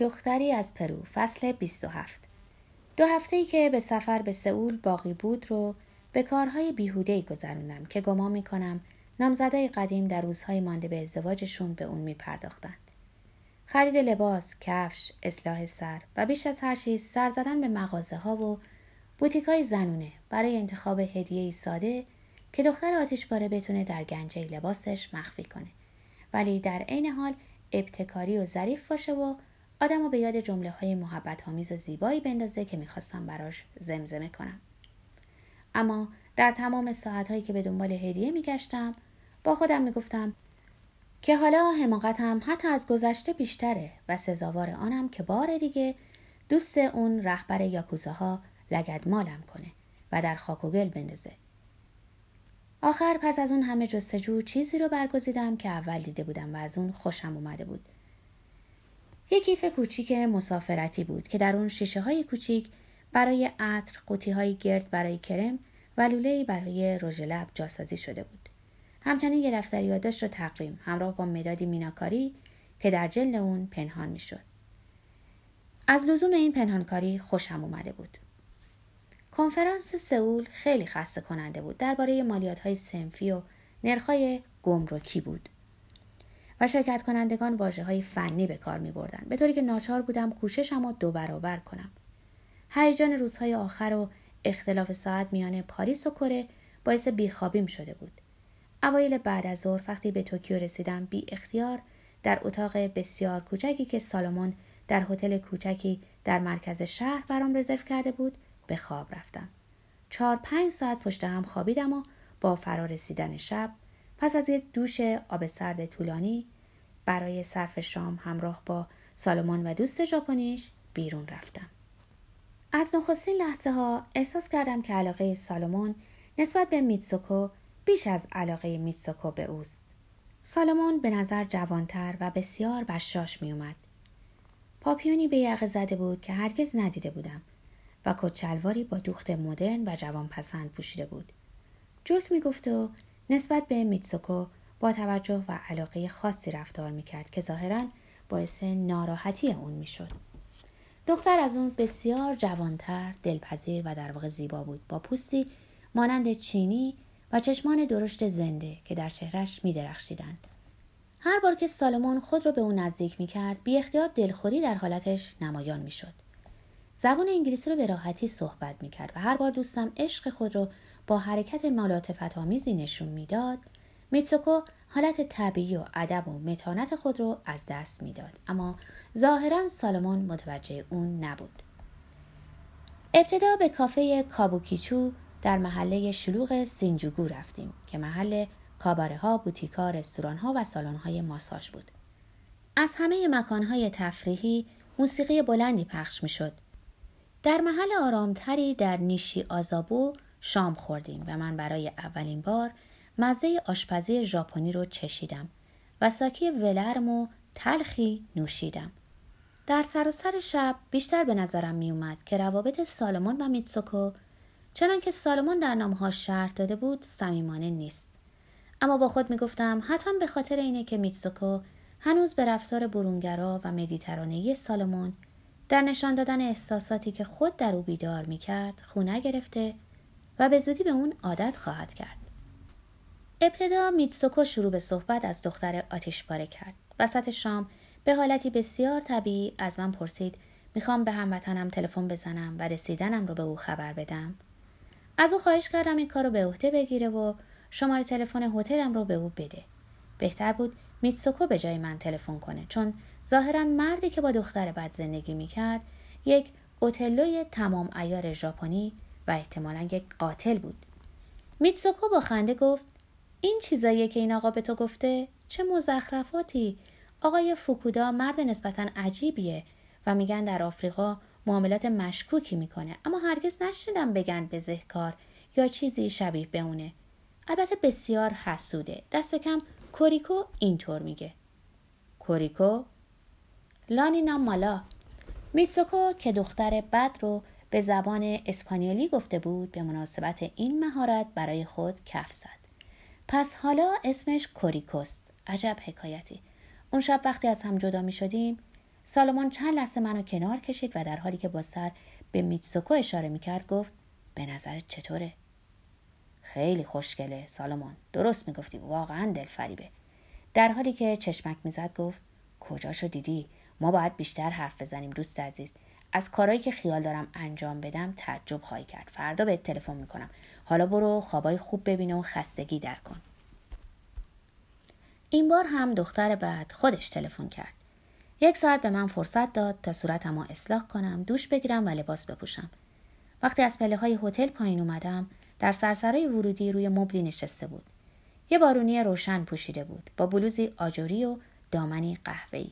دختری از پرو فصل 27 دو هفته ای که به سفر به سئول باقی بود رو به کارهای بیهوده ای گذروندم که گمان می کنم نامزدای قدیم در روزهای مانده به ازدواجشون به اون می پرداختن. خرید لباس، کفش، اصلاح سر و بیش از هر چیز سر زدن به مغازه ها و بوتیک های زنونه برای انتخاب هدیه ای ساده که دختر آتیشباره بتونه در گنجه لباسش مخفی کنه. ولی در عین حال ابتکاری و ظریف باشه و آدم به یاد جمله های محبت آمیز و زیبایی بندازه که می‌خواستم براش زمزمه کنم. اما در تمام ساعت هایی که به دنبال هدیه میگشتم با خودم می‌گفتم که حالا حماقتم حتی از گذشته بیشتره و سزاوار آنم که بار دیگه دوست اون رهبر یاکوزاها لگد مالم کنه و در خاک و گل بندازه. آخر پس از اون همه جستجو چیزی رو برگزیدم که اول دیده بودم و از اون خوشم اومده بود. یک کیف کوچیک مسافرتی بود که در اون شیشه های کوچیک برای عطر، قوطی های گرد برای کرم و لوله برای رژ لب جاسازی شده بود. همچنین یه دفتر یادداشت و تقویم همراه با مدادی میناکاری که در جلد اون پنهان می‌شد. از لزوم این پنهانکاری خوشم اومده بود. کنفرانس سئول خیلی خسته کننده بود درباره مالیات های سنفی و نرخای گمرکی بود. و شرکت کنندگان واجه های فنی به کار می بردن. به طوری که ناچار بودم کوششم رو دو برابر کنم. هیجان روزهای آخر و اختلاف ساعت میان پاریس و کره باعث بیخوابیم شده بود. اوایل بعد از ظهر وقتی به توکیو رسیدم بی اختیار در اتاق بسیار کوچکی که سالمون در هتل کوچکی در مرکز شهر برام رزرو کرده بود به خواب رفتم. چهار پنج ساعت پشت هم خوابیدم و با فرا رسیدن شب پس از یک دوش آب سرد طولانی برای صرف شام همراه با سالمون و دوست ژاپنیش بیرون رفتم. از نخستین لحظه ها احساس کردم که علاقه سالمون نسبت به میتسوکو بیش از علاقه میتسوکو به اوست. سالمون به نظر جوانتر و بسیار بشاش می اومد. پاپیونی به یقه زده بود که هرگز ندیده بودم و کچلواری با دوخت مدرن و جوان پسند پوشیده بود. جوک می گفت و نسبت به میتسوکو با توجه و علاقه خاصی رفتار می‌کرد که ظاهرا باعث ناراحتی اون می‌شد. دختر از اون بسیار جوانتر، دلپذیر و در واقع زیبا بود با پوستی مانند چینی و چشمان درشت زنده که در چهرش می درخشیدند. هر بار که سالمون خود را به او نزدیک می کرد بی اختیار دلخوری در حالتش نمایان می شد. زبان انگلیسی رو به راحتی صحبت می کرد و هر بار دوستم عشق خود رو با حرکت ملاتفت آمیزی نشون می‌داد میتسوکو حالت طبیعی و ادب و متانت خود رو از دست می‌داد اما ظاهرا سالمون متوجه اون نبود ابتدا به کافه کابوکیچو در محله شلوغ سینجوگو رفتیم که محل کاباره ها، بوتیکا، رستوران ها و سالن های ماساژ بود. از همه مکان های تفریحی موسیقی بلندی پخش می شد. در محل آرامتری در نیشی آزابو شام خوردیم و من برای اولین بار مزه آشپزی ژاپنی رو چشیدم و ساکی ولرم و تلخی نوشیدم. در سراسر سر شب بیشتر به نظرم می اومد که روابط سالمون و میتسوکو چنان که سالمون در نامها شرط داده بود صمیمانه نیست. اما با خود می گفتم حتما به خاطر اینه که میتسوکو هنوز به رفتار برونگرا و مدیترانهی سالمون در نشان دادن احساساتی که خود در او بیدار می کرد خونه گرفته و به زودی به اون عادت خواهد کرد. ابتدا میتسوکو شروع به صحبت از دختر آتیش پاره کرد. وسط شام به حالتی بسیار طبیعی از من پرسید می‌خوام به هموطنم تلفن بزنم و رسیدنم رو به او خبر بدم. از او خواهش کردم این کار رو به عهده بگیره و شماره تلفن هتلم رو به او بده. بهتر بود میتسوکو به جای من تلفن کنه چون ظاهرا مردی که با دختر بد زندگی می‌کرد یک اوتلوی تمام ایار ژاپنی و احتمالا یک قاتل بود. میتسوکو با خنده گفت این چیزاییه که این آقا به تو گفته؟ چه مزخرفاتی. آقای فوکودا مرد نسبتا عجیبیه و میگن در آفریقا معاملات مشکوکی می‌کنه. اما هرگز نشنیدم بگن بزهکار یا چیزی شبیه به اونه. البته بسیار حسوده. دست کم کوریکو اینطور میگه. کوریکو؟ لانینا مالا. میتسوکو که دختر بد رو به زبان اسپانیولی گفته بود به مناسبت این مهارت برای خود کف زد. پس حالا اسمش کوریکوست. عجب حکایتی. اون شب وقتی از هم جدا می شدیم سالمون چند لحظه منو کنار کشید و در حالی که با سر به میتسوکو اشاره می‌کرد گفت به نظرت چطوره؟ خیلی خوشگله سالمون درست می‌گفتی واقعا دلفریبه در حالی که چشمک می‌زد گفت کجاشو دیدی ما باید بیشتر حرف بزنیم دوست عزیز از کارهایی که خیال دارم انجام بدم تعجب خواهی کرد. فردا بهت تلفن می‌کنم. حالا برو خوابای خوب ببینه و خستگی در کن. این بار هم دختر بعد خودش تلفن کرد. یک ساعت به من فرصت داد تا صورتم رو اصلاح کنم دوش بگیرم و لباس بپوشم. وقتی از پله های هتل پایین اومدم در سرسرای ورودی روی مبلی نشسته بود. یه بارونی روشن پوشیده بود با بلوزی آجوری و دامنی قهوه‌ای.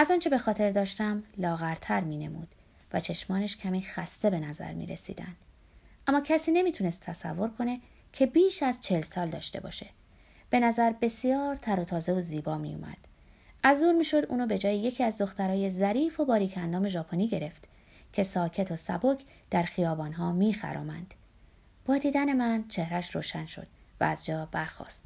از آنچه به خاطر داشتم لاغرتر می نمود و چشمانش کمی خسته به نظر می رسیدن. اما کسی نمی‌تونست تصور کنه که بیش از چل سال داشته باشه. به نظر بسیار تر و تازه و زیبا می اومد. از دور می‌شد اونو به جای یکی از دخترای ظریف و باریک اندام ژاپنی گرفت که ساکت و سبک در خیابانها میخرامند. با دیدن من چهرش روشن شد و از جا برخاست.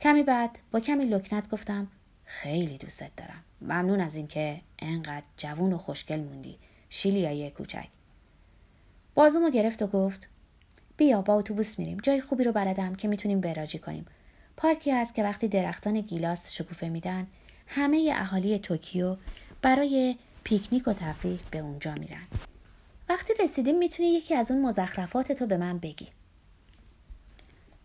کمی بعد با کمی لکنت گفتم خیلی دوستت دارم. ممنون از اینکه انقدر جوون و خوشگل موندی. شیلیایی کوچک. بازومو گرفت و گفت بیا با اتوبوس میریم. جای خوبی رو بلدم که می‌تونیم وراجی کنیم. پارکی هست که وقتی درختان گیلاس شکوفه میدن همه اهالی توکیو برای پیکنیک و تفریح به اونجا میرن. وقتی رسیدیم می‌تونی یکی از اون مزخرفات تو به من بگی.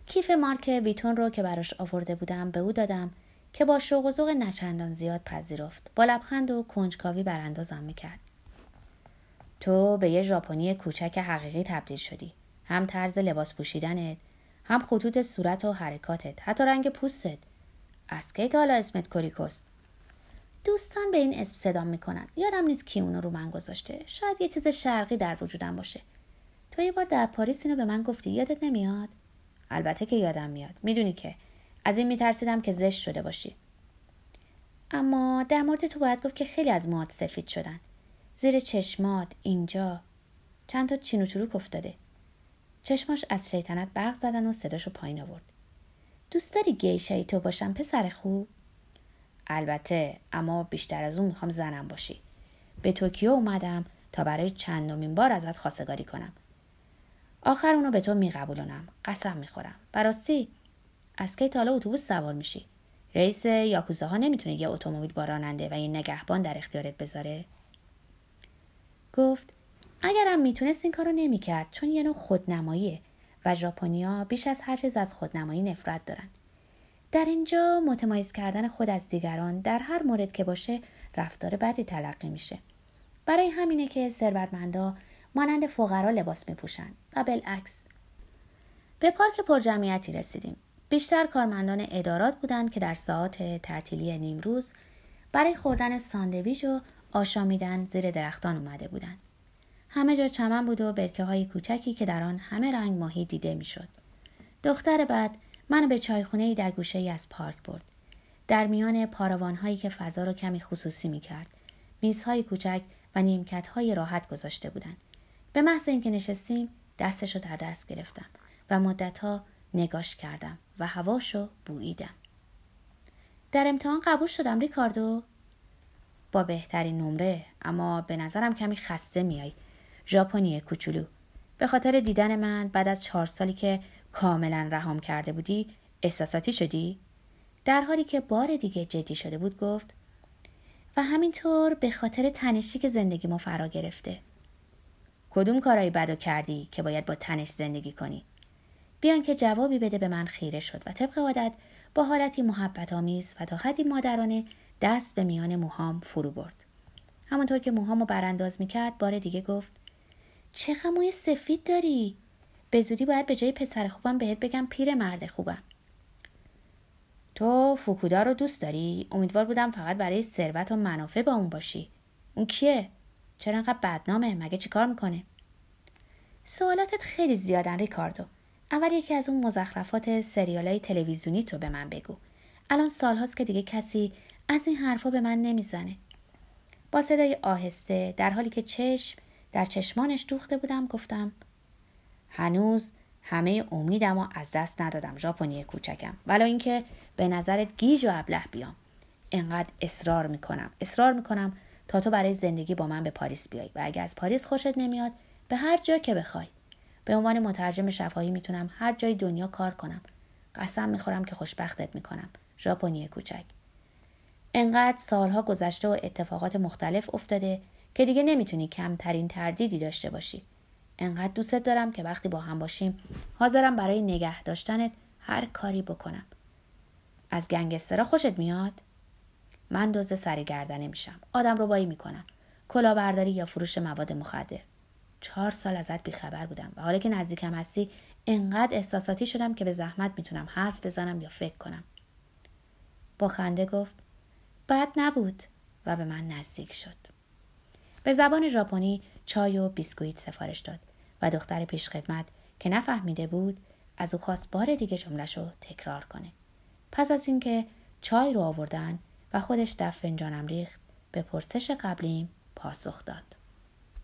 کیف مارک ویتون رو که براش آورده بودم به او دادم که با شوق و ذوق نچندان زیاد پذیرفت. با لبخند و کنجکاوی براندازم می‌کرد. تو به یه ژاپنی کوچک حقیقی تبدیل شدی. هم طرز لباس پوشیدنت، هم خطوط صورت و حرکاتت، حتی رنگ پوستت. از کی تا حالا اسمت کوریکوست؟ دوستان به این اسم صدام می‌کنن یادم نیست کی اونو رو من گذاشته شاید یه چیز شرقی در وجودم باشه تو یه بار در پاریس اینو به من گفتی یادت نمیاد البته که یادم میاد می‌دونی که از این میترسیدم که زشت شده باشی. اما در مورد تو باید گفت که خیلی از موهات سفید شدن. زیر چشمات اینجا. چند تا چین و چروک افتاده. چشماش از شیطنت برق زدن و صداشو پایین آورد. دوست داری گیشایی تو باشم پسر خوب؟ البته اما بیشتر از اون می‌خوام زنم باشی. به توکیو اومدم تا برای چندمین بار ازت خواستگاری کنم. آخر اونو به تو میقبولونم. قسم می‌خورم. براستی؟ از کی تالا اتوبوس سوار میشی؟ رئیس یاکوزا ها نمی‌تونه یه اتومبیل با راننده و یه نگهبان در اختیارت بذاره؟ گفت اگرم می‌تونست این کارو نمی‌کرد چون یه نوع خودنماییه و ژاپنیا بیش از هر چیز از خودنمایی نفرت دارن. در اینجا متمایز کردن خود از دیگران در هر مورد که باشه رفتار بدی تلقی میشه. برای همینه که ثروتمندا مانند فقرا لباس میپوشن و بالعکس. به پارک پرجمعیتی رسیدیم. بیشتر کارمندان ادارات بودند که در ساعات تعطیلی نیمروز برای خوردن ساندویچ و آشامیدن زیر درختان اومده بودند همه جا چمن بود و برکه های کوچکی که در آن همه رنگ ماهی دیده می‌شد دختر بعد من به چایخونه در گوشه ای از پارک برد. در میان پاروان هایی که فضا را کمی خصوصی می کرد. میزهای کوچک و نیمکت های راحت گذاشته بودند. به محض اینکه نشستیم دستش رو در دست گرفتم و مدتها نگاش کردم و هواشو بوییدم. در امتحان قبول شدم ریکاردو با بهترین نمره اما به نظرم کمی خسته میای ژاپنی کوچولو به خاطر دیدن من بعد از چهار سالی که کاملا رهام کرده بودی احساساتی شدی؟ در حالی که بار دیگه جدی شده بود گفت و همینطور به خاطر تنشی که زندگی ما فرا گرفته کدوم کارایی بدو کردی که باید با تنش زندگی کنی؟ بیان که جوابی بده به من خیره شد و طبق عادت با حالتی محبت آمیز و تا حدی مادرانه دست به میان موهام فرو برد. همانطور که موهامو برانداز می‌کرد بار دیگه گفت چه موی سفید داری؟ به زودی باید به جای پسر خوبم بهت بگم پیر مرد خوبم. تو فوکودا رو دوست داری؟ امیدوار بودم فقط برای ثروت و منافع با اون باشی. اون کیه؟ چرا انقدر بدنامه؟ مگه چیکار می‌کنه؟ سوالاتت خیلی زیادن ریکاردو. اول یکی از اون مزخرفات سریال های تلویزیونی تو به من بگو. الان سالهاست که دیگه کسی از این حرفا به من نمی‌زنه. با صدای آهسته در حالی که چشم در چشمانش دوخته بودم گفتم هنوز همه امیدم و از دست ندادم ژاپنی کوچکم. ولی اینکه به نظرت گیج و ابله بیام. انقدر اصرار می‌کنم. اصرار می‌کنم تا تو برای زندگی با من به پاریس بیای. و اگر از پاریس خوشت نمیاد به هر جا که بخوای. به عنوان مترجم شفاهی می‌تونم هر جای دنیا کار کنم. قسم می‌خورم که خوشبختت می‌کنم. ژاپنی کوچک. انقدر سالها گذشته و اتفاقات مختلف افتاده که دیگه نمی‌تونی کمترین تردیدی داشته باشی. انقدر دوستت دارم که وقتی با هم باشیم حاضرم برای نگه داشتنت هر کاری بکنم. از گنگسترا خوشت میاد؟ من دوز سری گردنه میشم. آدم رو بایی می‌کنم. کلاهبرداری یا فروش مواد مخدر. چهار سال ازت بیخبر بودم و حالا که نزدیکم هستی انقدر احساساتی شدم که به زحمت می‌تونم حرف بزنم یا فکر کنم. با خنده گفت بد نبود و به من نزدیک شد. به زبان ژاپنی چای و بیسکویت سفارش داد و دختر پیشخدمت که نفهمیده بود از او خواست بار دیگه جملش رو تکرار کنه. پس از اینکه چای رو آوردن و خودش دست فنجانم ریخت به پرسش قبلیم پاسخ داد.